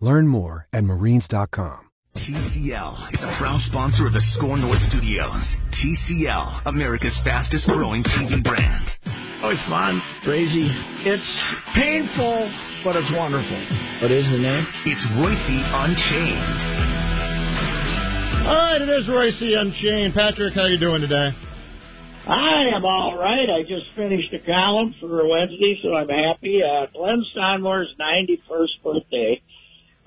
Learn more at marines.com. TCL is a proud sponsor of the SKOR North Studios. TCL, America's fastest growing TV brand. Oh, it's fun, crazy. It's painful, but it's wonderful. What is the name? It's Reusse Unchained. All right, it is Reusse Unchained. Patrick, how you doing today? I am all right. I just finished a column for Wednesday, so I'm happy. Uh, Glen Sonmor's 91st birthday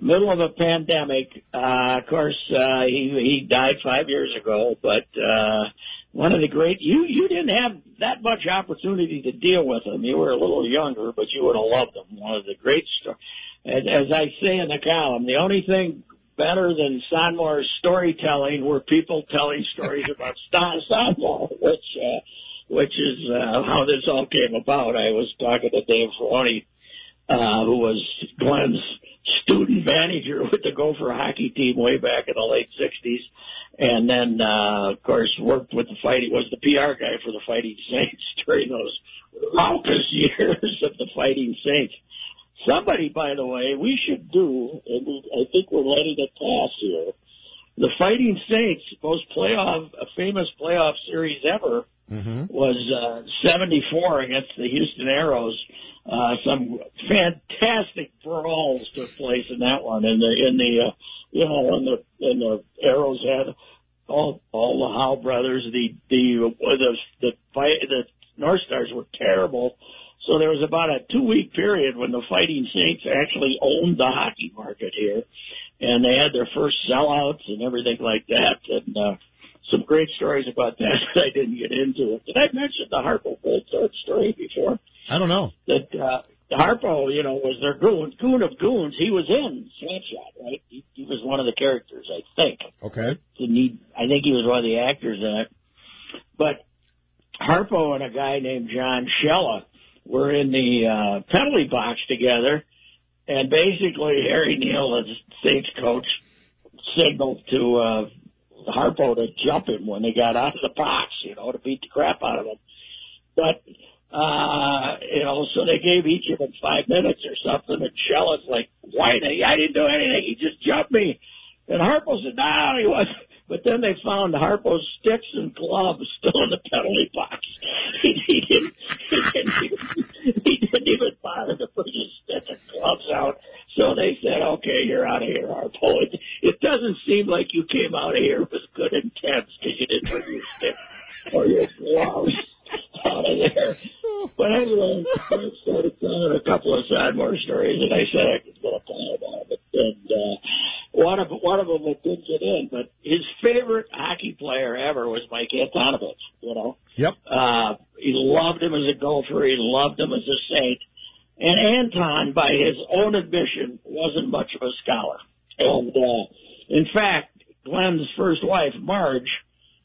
middle of a pandemic. Uh, of course, uh, he he died five years ago, but uh, one of the great you you didn't have that much opportunity to deal with him. You were a little younger, but you would have loved him. One of the great stories. As, as I say in the column, the only thing better than Sonmor's storytelling were people telling stories about Son Sonmor, which uh, which is uh, how this all came about. I was talking to Dave Ferroni, uh, who was Glenn's student manager with the Gopher hockey team way back in the late '60s, and then uh, of course worked with the fighting was the PR guy for the Fighting Saints during those raucous years of the Fighting Saints. Somebody, by the way, we should do, and I think we're letting it pass here. The Fighting Saints, most playoff, famous playoff series ever, mm-hmm. was uh, 74 against the Houston Aeros uh, some fantastic brawls took place in that one, and the in the uh, you know in the in the Aeros had all all the Howe brothers, the the the the fight the North Stars were terrible. So there was about a two week period when the Fighting Saints actually owned the hockey market here, and they had their first sellouts and everything like that, and. uh some great stories about that that I didn't get into. Did I mention the Harpo Goldthorpe story before? I don't know. That uh, Harpo, you know, was their goon, goon of goons. He was in Slapshot, right? He, he was one of the characters, I think. Okay. Didn't he, I think he was one of the actors in it. But Harpo and a guy named John Shella were in the uh, penalty box together, and basically Harry Neale, the Saints coach, signaled to uh, Harpo to jump him when they got out of the box, you know, to beat the crap out of him. But uh, you know, so they gave each of them five minutes or something, and Shella's like, why? I didn't do anything. He just jumped me. And Harpo said, no, he wasn't. But then they found Harpo's sticks and gloves still in the penalty box. He, he didn't. He didn't even. He didn't even bother to put his sticks and gloves out. So they said, "Okay, you're out of here, Harpo." It, it doesn't seem like you came out of here with good intent because you didn't put your stick or your gloves out of there. But anyway, I started telling a couple of Sonmor stories, and I said I could get a call about it. And uh, one of one of them that didn't get in, but his favorite hockey player ever was Mike Antonovich. You know. Yep. Uh, he loved him as a golfer. He loved him as a saint. And Anton, by his own admission, wasn't much of a scholar. And uh, in fact, Glenn's first wife, Marge,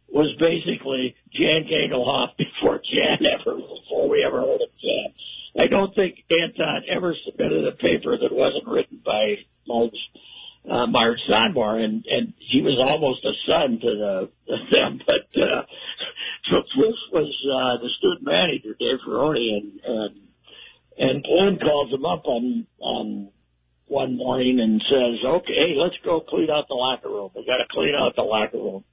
was basically Jan Gangelhoff before Jan ever, before we ever heard of Jan. I don't think Anton ever submitted a paper that wasn't written by Marge, uh, Marge Sonmor, and, and he was almost a son to the, them, but, uh, so Chris was, uh, the student manager, Dave Ferroni, and, and, and Glenn calls him up on, on one morning and says, okay, let's go clean out the locker room. We got to clean out the locker room.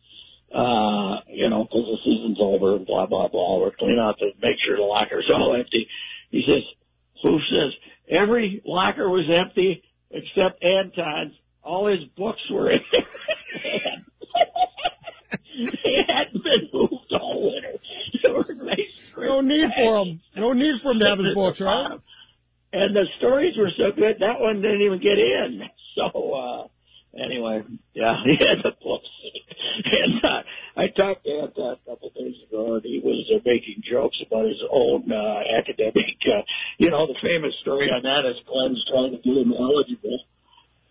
Uh, you know, cause the season's over and blah, blah, blah. We're clean out to make sure the locker's all empty. He says, who says every locker was empty except Anton's. All his books were in there. they hadn't been moved all winter. no need for him. No need for him to have his books, right? And the stories were so good that one didn't even get in. So uh anyway, yeah, he had the books. and uh, I talked to Ant a couple of days ago, and he was uh, making jokes about his own uh, academic. Uh, you know, the famous story on that is Glenn's trying to get him eligible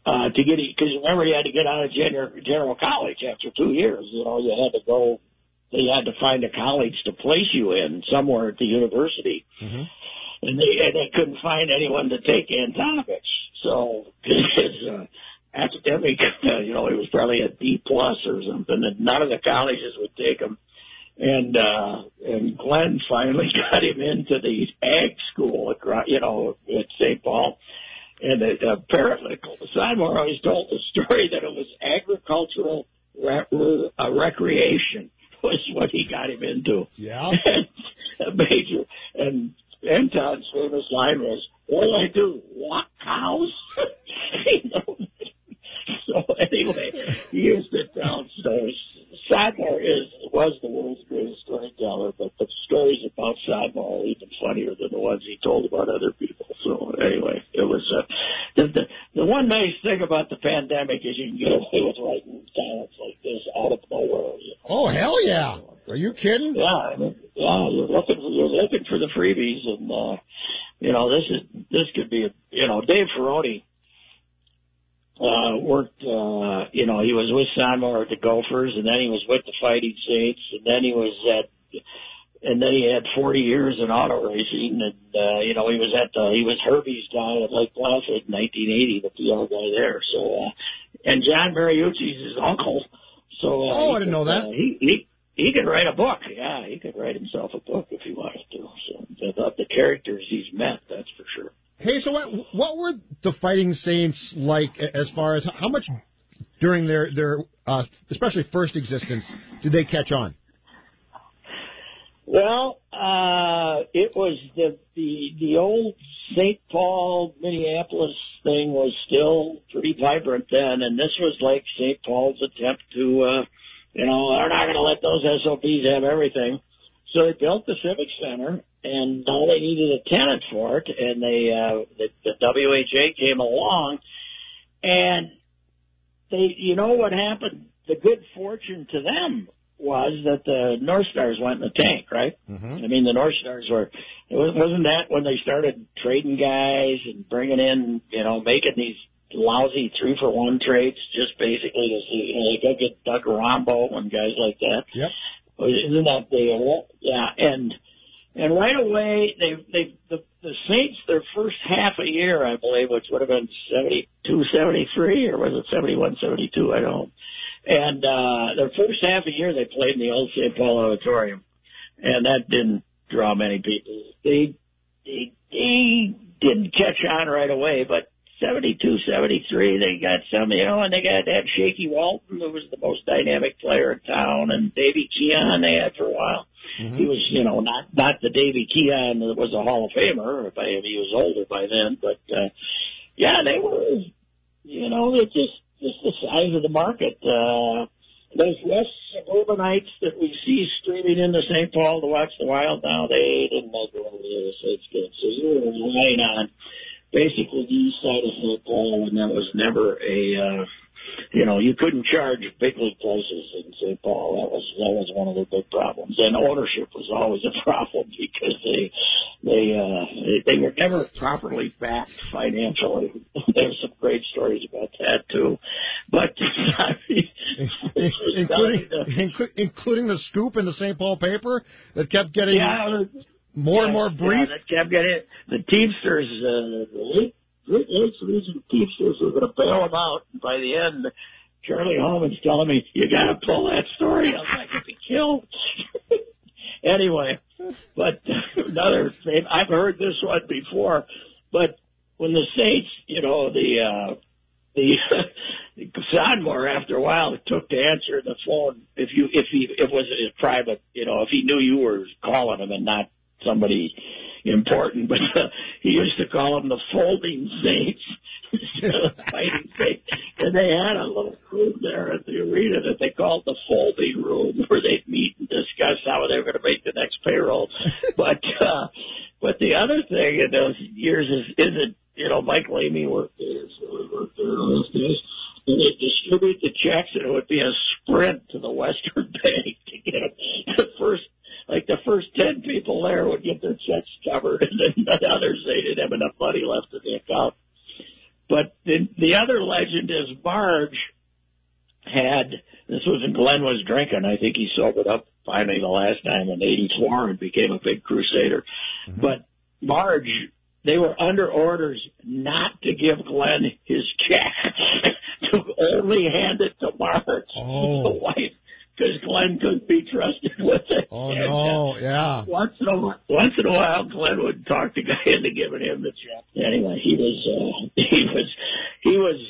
uh, to get because remember he had to get out of general, general college after two years. You know, you had to go. They had to find a college to place you in somewhere at the university. Mm-hmm. And they and they couldn't find anyone to take Antonovich. So his uh, academic, uh, you know, he was probably a D plus or something, and none of the colleges would take him. And uh, and Glenn finally got him into the ag school, at, you know, at St. Paul. And it, uh, apparently, Sonmor always told the story that it was agricultural re- uh, recreation was what he got him into. Yeah. a major and Anton's famous line was, "All I do walk cows." you know? so anyway, he used to tell Sonmor is was the world's greatest storyteller, but the stories about Sonmor are even funnier than the ones he told about other people. So anyway, it was uh, the, the the one nice thing about the pandemic is you can get away with writing talents like this out of nowhere. You know? Oh hell yeah! Are you kidding? Yeah, I mean, yeah, you're looking for you're looking for the freebies, and uh, you know this is this could be a you know Dave Ferroni uh, worked, uh, you know, he was with Sonmor at the Gophers, and then he was with the Fighting Saints, and then he was at, and then he had 40 years in auto racing, and, uh, you know, he was at the, he was Herbie's guy at Lake Placid in 1980, the PR guy there, so, uh, and John Mariucci's his uncle, so, uh, Oh, I didn't know that. Uh, he, he, he could write a book, yeah, he could write himself a book if he wanted to, so, the, the characters he's met, that's for sure. Hey, so what what were the Fighting Saints like as far as how much during their their uh, especially first existence did they catch on? Well, uh, it was the the the old St. Paul Minneapolis thing was still pretty vibrant then, and this was like St. Paul's attempt to, uh, you know, they're not going to let those SOBs have everything. So they built the Civic Center, and now they needed a tenant for it, and they uh, the, the WHA came along, and they, you know, what happened? The good fortune to them was that the North Stars went in the tank, right? Mm-hmm. I mean, the North Stars were. It was, wasn't that when they started trading guys and bringing in, you know, making these lousy three for one trades just basically to see, you know, they go get Doug Rombough and guys like that. Yep. Isn't that the yeah? And and right away they they the the Saints their first half a year I believe which would have been seventy two seventy three or was it seventy one seventy two I don't. And uh their first half a year they played in the old St. Paul Auditorium, and that didn't draw many people. They they they didn't catch on right away, but 72, 73, they got some, you know, and they got that Shakey Walton, who was the most dynamic player in town, and Davy Keon they had for a while. Mm-hmm. He was, you know, not not the Davy Keon that was a Hall of Famer. By he was older by then, but uh, yeah, they were, you know, it's just just the size of the market. Uh, those West suburbanites that we see streaming into St. Paul to watch the Wild now, they didn't make it over to the States games, so you were relying on basically the east side of St. Paul, and that was never a, uh, you know, you couldn't charge big league prices in St. Paul. That was that was one of the big problems, and ownership was always a problem because they they uh, they, they were never properly backed financially. There's some great stories about that too, but I mean, including including the scoop in the St. Paul paper that kept getting yeah, more and more yeah, brief. that kept getting the Teamsters, uh, the late, Great Lakes region Teamsters were going to bail them out. And by the end, Charlie Holman's telling me, you got to pull that story. I was like, be killed. anyway, but another thing, I've heard this one before, but when the Saints, you know, the, uh, the Sonmor after a while it took to answer the phone if you if he if it was a private you know if he knew you were calling him and not somebody important, but uh, he used to call them the folding saints. fighting saints. And they had a little room there at the arena that they called the folding room where they'd meet and discuss how they were going to make the next payroll. but, uh, but the other thing in those years is, is it, you know, Mike Lamy worked there, so he worked there those days. And they'd distribute the checks and it would be a sprint to the Western Bank to get them. The first like the first ten people there would get their checks covered, and then the others they didn't have enough money left in the account. But the, the other legend is Marge had this was when Glenn was drinking. I think he sobered up finally the last time in '84 and became a big crusader. Mm-hmm. But Marge, they were under orders not to give Glenn his check, to only hand it to Marge, oh. the wife because Glenn couldn't be trusted with it. Oh and, no, uh, yeah. Once in a once in a while, Glenn would talk the guy into giving him the check. Anyway, he was uh, he was he was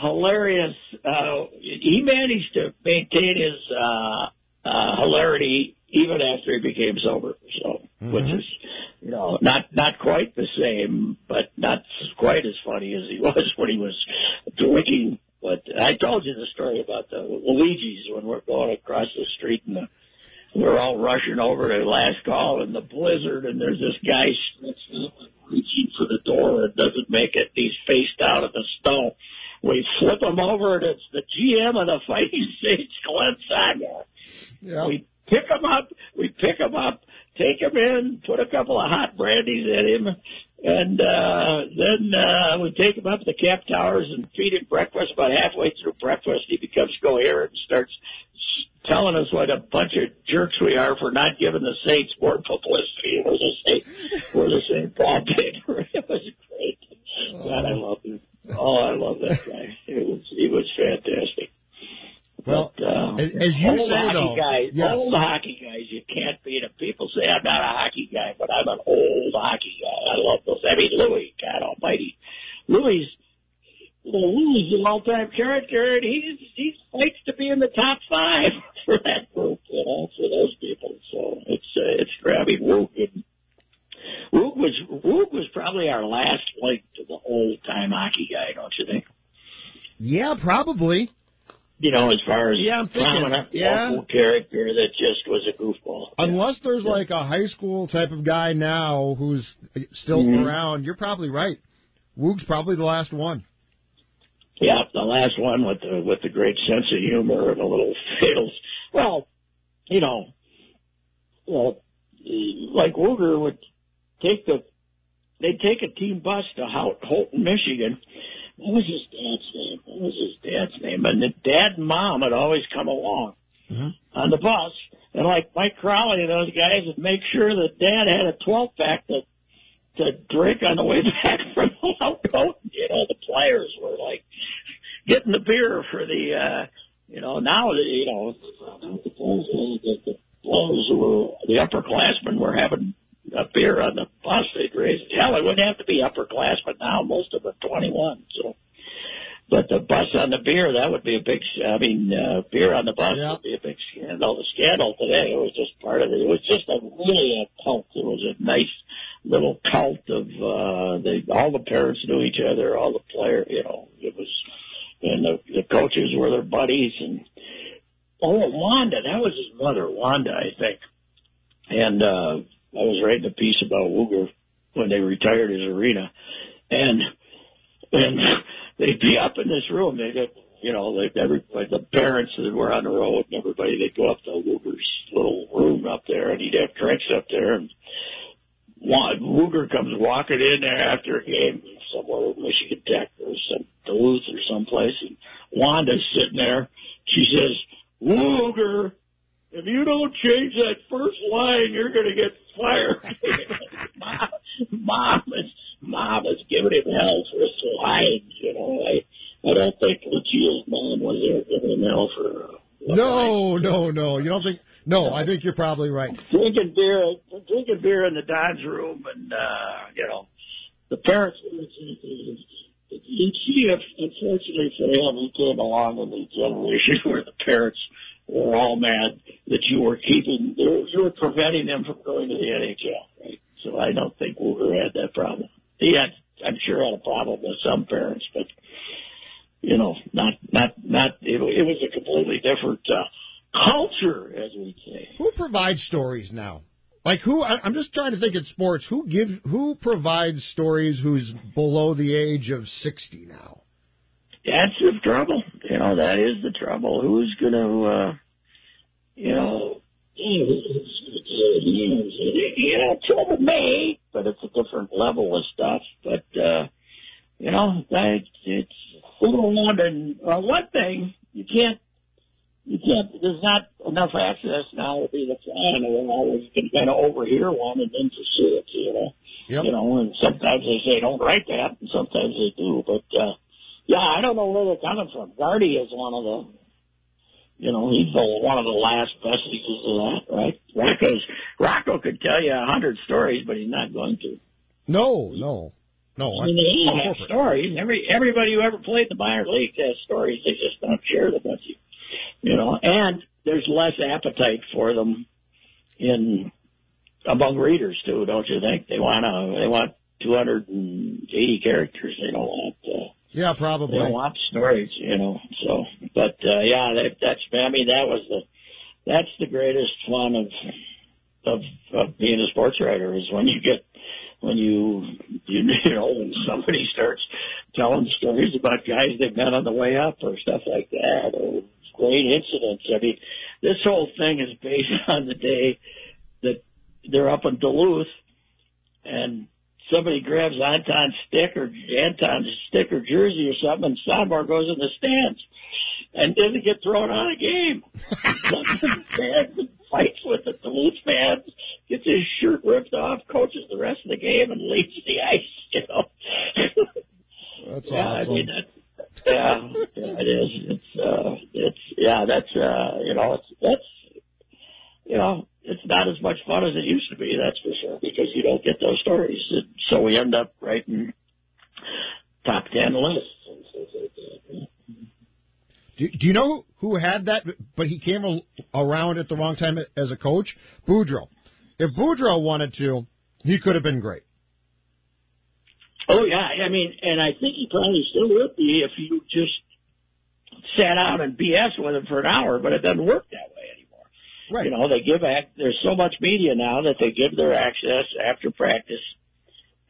hilarious. Uh, he managed to maintain his uh, uh, hilarity even after he became sober. So, mm-hmm. which is you know not not quite the same, but not quite as funny as he was when he was drinking but I told you the story about the Luigi's when we're going across the street and the, we're all rushing over to last call in the blizzard and there's this guy reaching for the door and doesn't make it. He's face down in the snow. We flip him over and it's the GM of the Fighting Saints, Glenn Sagar. Yep. We pick him up. We pick him up, take him in, put a couple of hot brandies in him, and uh, then uh, we take him up to the cap towers and feed him breakfast. About halfway through breakfast, he becomes coherent and starts telling us what a bunch of jerks we are for not giving the Saints more publicity. We're the same, we're the same Paul it was great. God, I love him. Oh, I love that guy. It was he was fantastic. Well, but, uh, as, as you old say, hockey though, guys, yes. old hockey guys, you can't beat them. People say I'm not a hockey guy, but I'm an old hockey guy. I love those. I mean, Louis, God Almighty, Louis. Well, Louis is an all-time character, and he's he fights to be in the top five for that group, you know, for those people. So it's uh, it's grabbing Woog. And Woog was Woog was probably our last link to the old-time hockey guy, don't you think? Yeah, probably you know, as far as yeah, I'm thinking, prominent yeah. local character that just was a goofball. Unless there's yeah. like a high school type of guy now who's still mm-hmm. around, you're probably right. Woog's probably the last one. Yeah, the last one with the with the great sense of humor and a little fails. Well, you know, well, like Wooger would take the they'd take a team bus to Houghton, Michigan, what was his dad's name? What was his dad's name? And the dad and mom had always come along mm-hmm. on the bus. And like Mike Crowley and those guys would make sure that dad had a 12 pack to, to drink on the way back from the Houghton. You know, the players were like getting the beer for the, uh, you know, now, you know, the players who were, the upperclassmen were having a beer on the bus they'd raise. Hell, it wouldn't have to be upper class, but now most of them are 21. So, but the bus on the beer, that would be a big. I mean, uh, beer on the bus yeah. would be a big scandal. The scandal today it was just part of it. It was just a really a cult. It was a nice little cult of uh, they. All the parents knew each other. All the players, you know, it was, and the, the coaches were their buddies. And oh, Wanda, that was his mother, Wanda, I think. And uh I was writing a piece about Wooger when they retired his arena, and and they'd be up in this room. They'd have, you know, like everybody, the parents that were on the road and everybody, they'd go up to Wooger's little room up there, and he'd have drinks up there. And Wooger comes walking in there after a game somewhere in Michigan Tech or some Duluth or someplace, and Wanda's sitting there. She says, "Wooger, if you don't change that first line, you're going to get fired. mom, mom is mom is giving him hell for his lines. You know, I I don't think Lucia's mom was there giving him hell for. Uh, no, no, no. You don't think? No, I think you're probably right. Drinking beer, drinking beer in the Don's room, and uh, you know, the parents. You see, unfortunately for him, he came along in the generation where the parents were all mad that you were keeping, you were preventing them from going to the NHL, right? so I don't think Wooger had that problem. He had, I'm sure, had a problem with some parents, but you know, not not not. It, it was a completely different uh, culture, as we say. Who provides stories now? Like who? I'm just trying to think in sports. Who give? Who provides stories? Who's below the age of sixty now? That's the trouble. You know, that is the trouble. Who's going to, uh, you know, you know, trouble may, but it's a different level of stuff. But, uh, you know, that, it's little than, well, one thing, you can't, you can't, there's not enough access now to be the fan, and always can kind of overhear one and then pursue it, you know. Yep. You know, and sometimes they say don't write that, and sometimes they do, but, uh, yeah, I don't know where they're coming from. Gardy is one of the, you know, he's the, one of the last vestiges of that, right? Rocco's, Rocco could tell you a hundred stories, but he's not going to. No, no, no. I mean, they all have stories. Every everybody who ever played the minor leagues has stories. They just don't share them with you, you know. And there's less appetite for them in among readers too, don't you think? They want to, they want 280 characters. They don't want. Uh, yeah, probably. They want stories, you know. So, but uh, yeah, that, that's. I mean, that was the. That's the greatest fun of of of being a sports writer is when you get when you you, you know when somebody starts telling stories about guys they've met on the way up or stuff like that or great incidents. I mean, this whole thing is based on the day that they're up in Duluth and somebody grabs Anton's stick or Anton's stick or jersey or something, and Sonmor goes in the stands and doesn't get thrown out of game. fans and fights with the Duluth fans, gets his shirt ripped off, coaches the rest of the game, and leaves the ice. You know. That's yeah, awesome. I mean that's yeah, yeah, it is. It's uh, it's yeah, that's uh, you know, it's that's you know, it's not as much fun as it used to be, that's for sure, because you don't get those stories. And so we end up writing top ten lists. Do, do you know who had that? But he came a, around at the wrong time as a coach. Boudreau. If Boudreau wanted to, he could have been great. Oh yeah, I mean, and I think he probably still would be if you just sat out and BS with him for an hour. But it doesn't work that way. Right. You know, they give act. There's so much media now that they give their access after practice,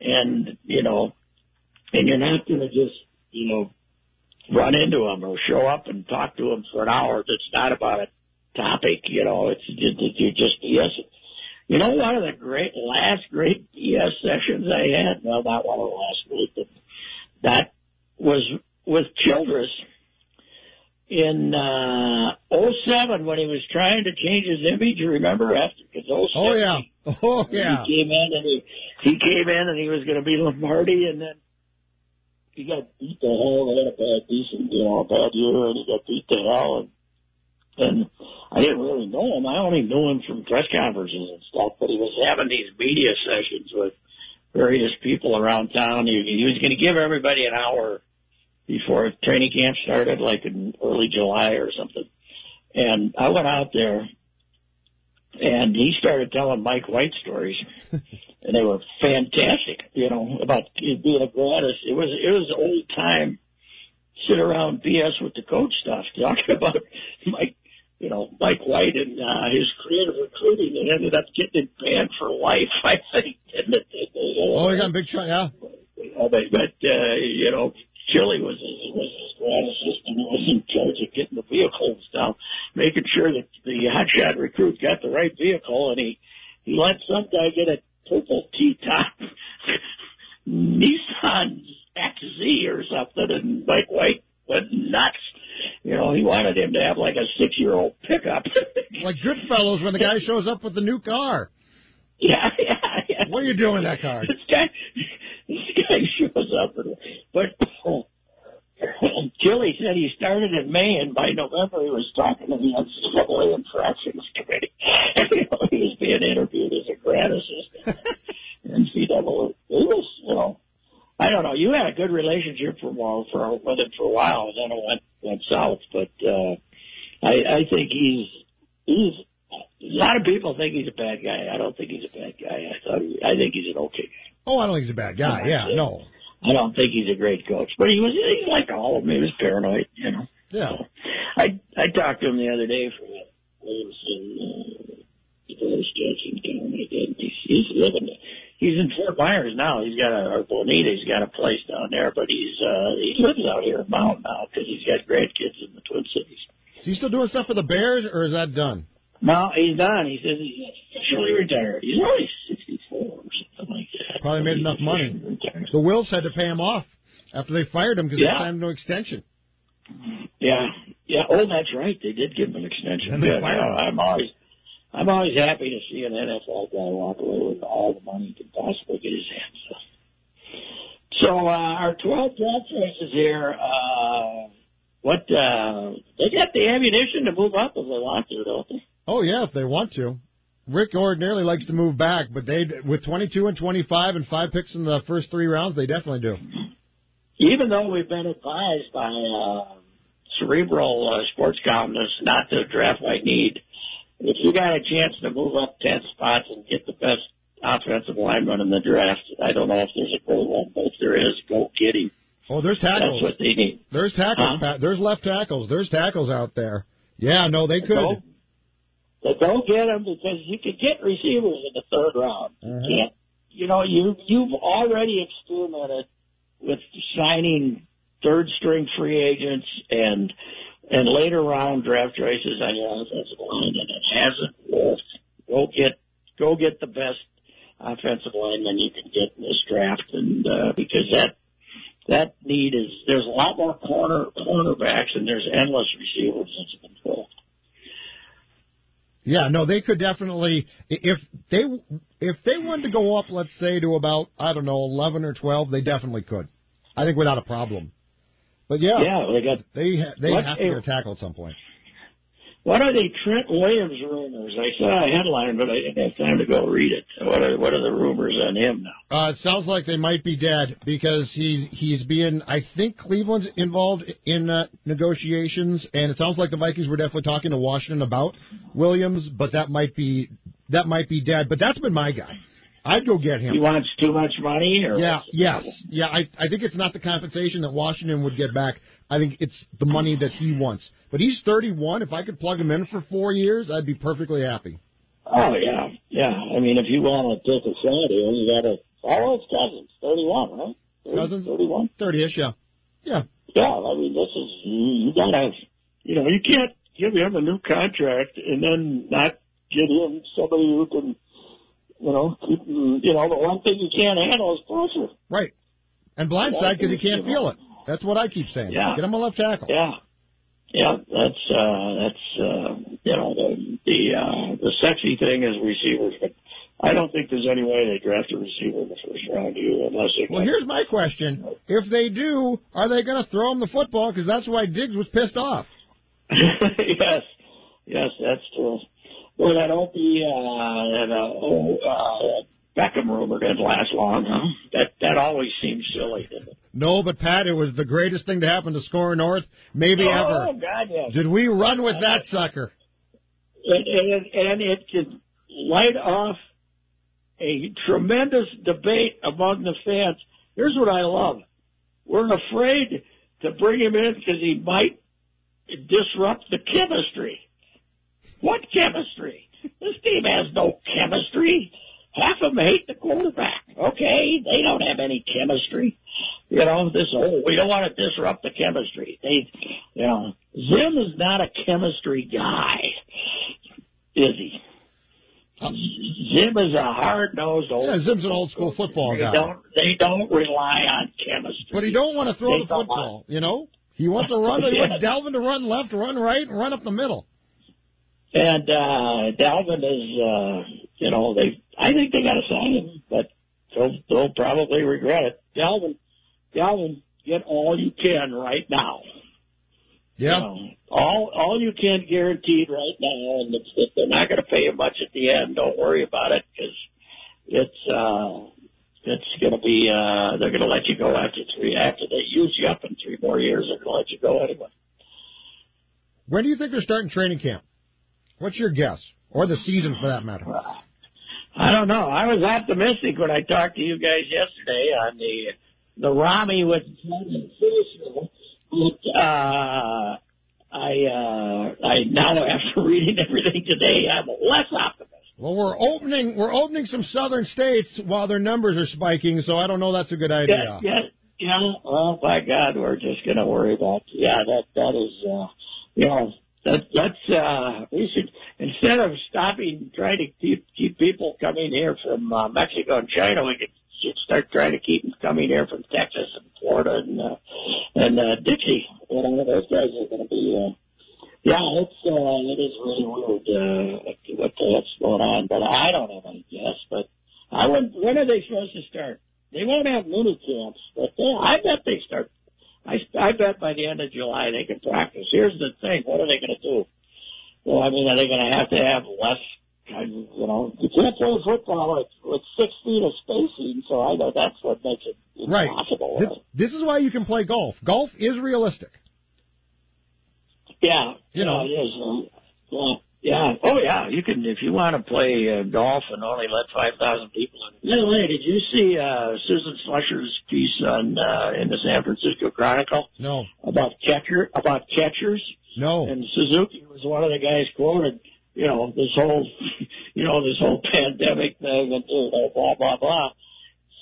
and you know, and you're not going to just you know run into them or show up and talk to them for an hour. That's not about a topic. You know, it's you just BS. You know, one of the great last great BS sessions I had. Well, not one of the last great, that was with Childress in uh, 07 when he was trying to change his image. You remember after because 07, Oh yeah. Oh yeah. he came in and he he came in and he was going to be Lombardi, and then he got beat to hell. They had a bad, decent, you know, a bad year, and he got beat to hell. And and I didn't really know him. I only knew him from press conferences and stuff. But he was having these media sessions with various people around town. He, he was going to give everybody an hour before training camp started, like in early July or something. And I went out there, and he started telling Mike White stories, and they were fantastic. You know about being a gratis. It was it was old time sit around BS with the coach stuff, talking about Mike, you know, Mike White and uh, his creative recruiting. It ended up getting him banned for life, I think, it? Oh, he got a big shot. Yeah. But, but uh, you know, Chili was his, was his grad assistant who was in charge of getting the vehicles down, making sure that the hotshot recruit got the right vehicle, and he he let some guy get a purple T-top Nissan XZ or something, and Mike White went nuts. You know, he wanted him to have like a six-year-old pickup. Like Goodfellas when the guy shows up with the new car. yeah, yeah, yeah. What are you doing with that car? This guy, guy shows up, but Chili said he started in May, and by November he was talking to the NCAA infractions committee. you know, he was being interviewed as a grad assistant. NCAA. He was, you know, I don't know. You had a good relationship for well, for with him for a while, and then it went went south. But uh, I, I think he's he's A lot of people think he's a bad guy. I don't think he's a bad guy. I thought he, I think he's an okay guy. Oh, I don't think he's a bad guy. Yeah, no. I don't think he's a great coach, but he was he's like all of them. He was paranoid, you know. Yeah. I I talked to him the other day for Williamson, uh, Village County. He's, he's living. He's in Fort Myers now. He's got a or Bonita. He's got a place down there, but he's uh he lives out here in Mountain now because he's got grandkids in the Twin Cities. Is he still doing stuff for the Bears, or is that done? No, he's done. He says he's officially retired. He's only sixty four or something like that. Probably made enough money. The Wills had to pay him off after they fired him because Yeah. they signed no extension. Yeah, yeah. Oh, that's right. They did give him an extension. And they Good. fired him. I'm always, I'm always happy to see an NFL guy walk away with all the money he can possibly get his hands on. So uh, our 12 draft choices here. Uh, what uh, they got the ammunition to move up if they want to, don't they? Oh yeah, if they want to. Rick ordinarily likes to move back, but they with 22 and 25 and five picks in the first three rounds, they definitely do. Even though we've been advised by uh, cerebral uh, sports columnists not to draft by need, if you got a chance to move up 10 spots and get the best offensive lineman in the draft, I don't know if there's a goal one, but if there is, go get him. Oh, there's tackles. That's what they need. There's tackles. Huh? Pat. There's left tackles. There's tackles out there. Yeah, no, they could. Go, but don't get them because you can get receivers in the third round. Mhm. You can't, you know, you you've already experimented with signing third string free agents and and later round draft choices on your offensive line, and it hasn't worked. Go get go get the best offensive lineman you can get in this draft, and uh, because that that need is there's a lot more corner cornerbacks and there's endless receivers that's been filled. Yeah, no, they could definitely if they if they wanted to go up, let's say to about I don't know eleven or twelve, they definitely could. I think without a problem. But yeah, Yeah, they got they ha- they have to get a tackle at some point. What are the Trent Williams rumors? I saw a headline, but I didn't have time to go read it. What are what are the rumors on him now? Uh, it sounds like they might be dead because he's he's being. I think Cleveland's involved in uh, negotiations, and it sounds like the Vikings were definitely talking to Washington about Williams, but that might be that might be dead. But that's been my guy. I'd go get him. He wants too much money, or Yeah, yes, yeah. I I think it's not the compensation that Washington would get back. I think it's the money that he wants. But he's 31. If I could plug him in for four years, I'd be perfectly happy. Oh yeah, yeah. I mean, if you want to take a shot here, you got to. How old's Cousins? Thirty-one, right? 30, Cousins? thirty-one. 30ish, yeah, yeah. Yeah, I mean, this is you, you gotta. You know, you can't give him a new contract and then not get him somebody who can. You know, keep, you know, the one thing you can't handle is pressure. Right. And blindside because he can't feel it. That's what I keep saying. Yeah. Get him a left tackle. Yeah, yeah, that's uh, that's uh, you know the the uh, the sexy thing is receivers, but I don't think there's any way they draft a receiver in the first round you unless they. Well, here's my question: If they do, are they going to throw him the football? Because that's why Diggs was pissed off. yes, yes, that's true. Well, that Opie, uh, that uh, oh, uh, Beckham rumor didn't last long, huh? That that always seems silly. No, but Pat, it was the greatest thing to happen to SKOR North, maybe oh ever. Oh God, yes. Did we run with that sucker? and, and, and it could light off a tremendous debate among the fans. Here's what I love. We're afraid to bring him in because he might disrupt the chemistry. What chemistry? This team has no chemistry. Half of them hate the quarterback. Okay, they don't have any chemistry. You know, this whole, we don't want to disrupt the chemistry. They, you know, Zim is not a chemistry guy, is he? Zim is a hard nosed old. Yeah, Zim's an old school football they guy. don't. They don't rely on chemistry. But he don't want to throw They the football, you know? He wants to run. He wants Dalvin to run left, run right, and run up the middle. And uh Dalvin is, uh you know, they. I think they got to sign him, but they'll they'll probably regret it. Dalvin, Dalvin, get all you can right now. Yeah. You know, all all you can guaranteed right now, and if, if they're not going to pay you much at the end, don't worry about it because it's uh it's going to be uh they're going to let you go after three after they use you up in three more years. They're going to let you go anyway. When do you think they're starting training camp? What's your guess? or the season for that matter. I don't know. I was optimistic when I talked to you guys yesterday on the the Rami with but uh, I uh, I now after reading everything today, I'm less optimistic. Well, we're opening we're opening some southern states while their numbers are spiking, so I don't know that's a good idea. Yeah, yeah, yeah. Well, by God, we're just going to worry about. Yeah, that that is. Uh, you know, that that's uh, we should instead of stopping trying to keep keep people coming here from uh, Mexico and China, we could should start trying to keep them coming here from Texas and Florida and uh, and uh, Dixie. You know, those guys are going to be. Uh, yeah, it's uh, it is really weird uh, what the heck's going on, but I don't have any guess. But I would. When are they supposed to start? They won't have mini camps, but they, I bet they start. I I bet by the end of July they can practice. Here's the thing: what are they going to do? Well, I mean, are they going to have to have less you know, you can't play football with, with six feet of spacing, so I know that's what makes it impossible. Right. This, this is why you can play golf. Golf is realistic. Yeah. You know. Yeah, it is. Yeah. Oh, yeah. You can if you want to play uh, golf and only let five thousand people in. By the way, did you see uh, Susan Slusser's piece on uh, in the San Francisco Chronicle? No. About catcher about catchers. No. And Suzuki was one of the guys quoted you know, this whole, you know, this whole pandemic thing and blah, blah, blah.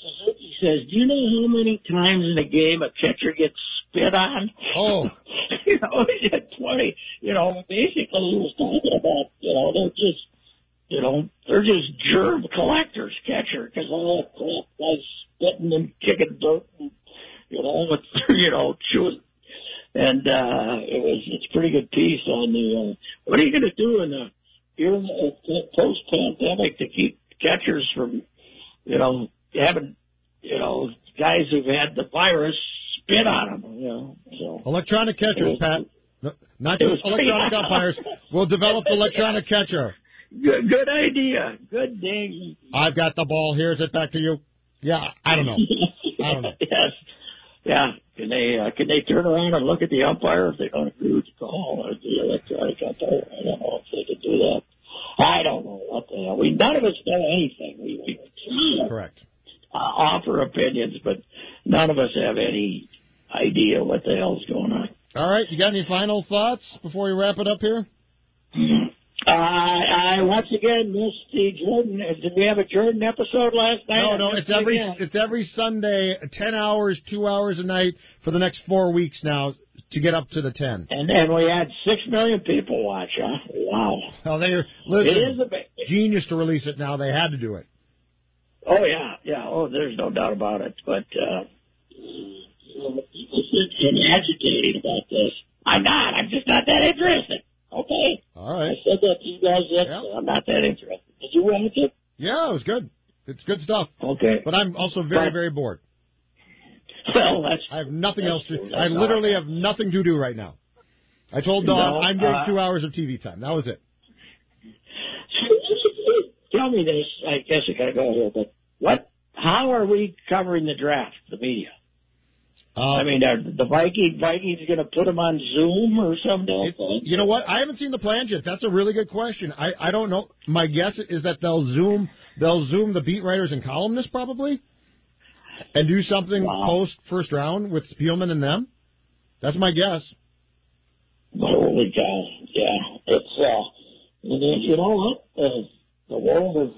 Suzuki says, do you know how many times in a game a catcher gets spit on? Oh. you know, he had 20, you know, basically he was talking about, you know, they're just, you know, they're just germ collectors, catcher, because all that crap guys spitting and kicking dirt and, you know, with, you know, chewing and uh it was it's a pretty good piece on the uh, what are you going to do in the you're post pandemic to keep catchers from, you know, having, you know, guys who've had the virus spit on them, you know. So electronic catchers, Pat. No, not just electronic umpires. We'll develop electronic catcher. Good, good idea. Good dang. I've got the ball. Here's it back to you. Yeah, I don't know. I don't know. yes. Yeah. Can they uh, can they turn around and look at the umpire if they don't agree with the call or the electronic umpire? I don't know if they could do that. I don't know what the hell. We none of us know anything. We we correct uh, offer opinions, but none of us have any idea what the hell's going on. All right, you got any final thoughts before we wrap it up here? Uh, I once again missed the Jordan. Did we have a Jordan episode last night? No, no. It's every again. it's every Sunday, ten hours, two hours a night for the next four weeks now to get up to the ten. And then we had six million people watch. Huh? Wow. Well, they listen. It is a big, genius to release it now. They had to do it. Oh yeah, yeah. Oh, there's no doubt about it. But uh, people get agitated about this. I'm not. I'm just not that interested. Okay. All right. I said that to you guys yesterday. I'm not that interested. Did you watch it? Yeah, it was good. It's good stuff. Okay. But I'm also very, but, very bored. Well, that's. I have nothing else to. I literally have nothing to do right now. I told Dawn no, I'm getting uh, two hours of TV time. That was it. Tell me this. I guess I gotta go here, but what? How are we covering the draft? The media. Uh, I mean, are the Viking Vikings going to put them on Zoom or something? You know what? I haven't seen the plans yet. That's a really good question. I I don't know. My guess is that they'll Zoom they'll Zoom the beat writers and columnists probably, and do something wow. post first round with Spielman and them. That's my guess. Holy cow! Yeah, it's uh, you know what? Uh, the world is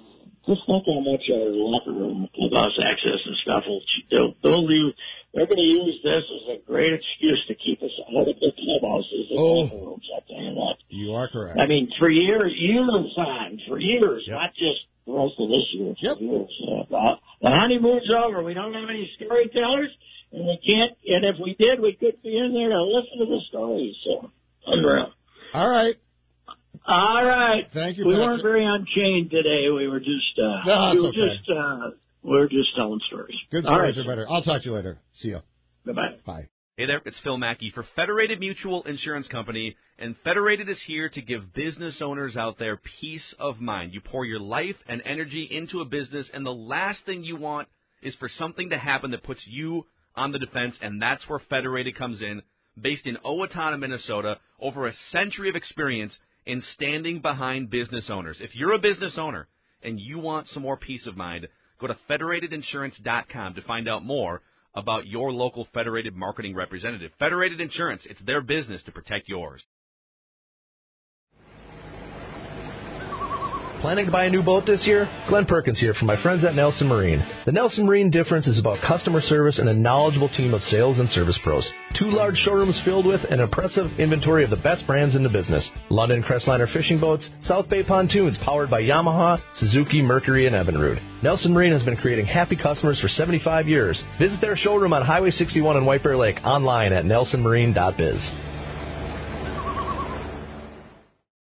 just think how much our locker room clubhouse access and stuff will they'll, they'll leave they're going to use this as a great excuse to keep us out of the clubhouses and oh, rooms. I tell you that. You are correct. I mean, for years, years on, for years, yep. not just the rest of this year. Yep. years. Uh, the honeymoon's over. We don't have any storytellers, and we can't. And if we did, we couldn't be in there to listen to the stories. So unreal. All right. All right. Thank you. We Patrick. weren't very unchained today. We were just. Uh, no, we were okay. just. Uh, we're just telling stories. Good stories right. are better. I'll talk to you later. See you. Bye-bye. Bye. Hey there, it's Phil Mackey for Federated Mutual Insurance Company, and Federated is here to give business owners out there peace of mind. You pour your life and energy into a business, and the last thing you want is for something to happen that puts you on the defense, and that's where Federated comes in. Based in Owatonna, Minnesota, over a century of experience in standing behind business owners. If you're a business owner and you want some more peace of mind, go to federatedinsurance.com to find out more about your local Federated marketing representative. Federated Insurance, it's their business to protect yours. Planning to buy a new boat this year? Glen Perkins here from my friends at Nelson Marine. The Nelson Marine difference is about customer service and a knowledgeable team of sales and service pros. Two large showrooms filled with an impressive inventory of the best brands in the business. London Crestliner fishing boats, South Bay pontoons powered by Yamaha, Suzuki, Mercury, and Evinrude. Nelson Marine has been creating happy customers for 75 years. Visit their showroom on Highway 61 in White Bear Lake online at nelsonmarine.biz.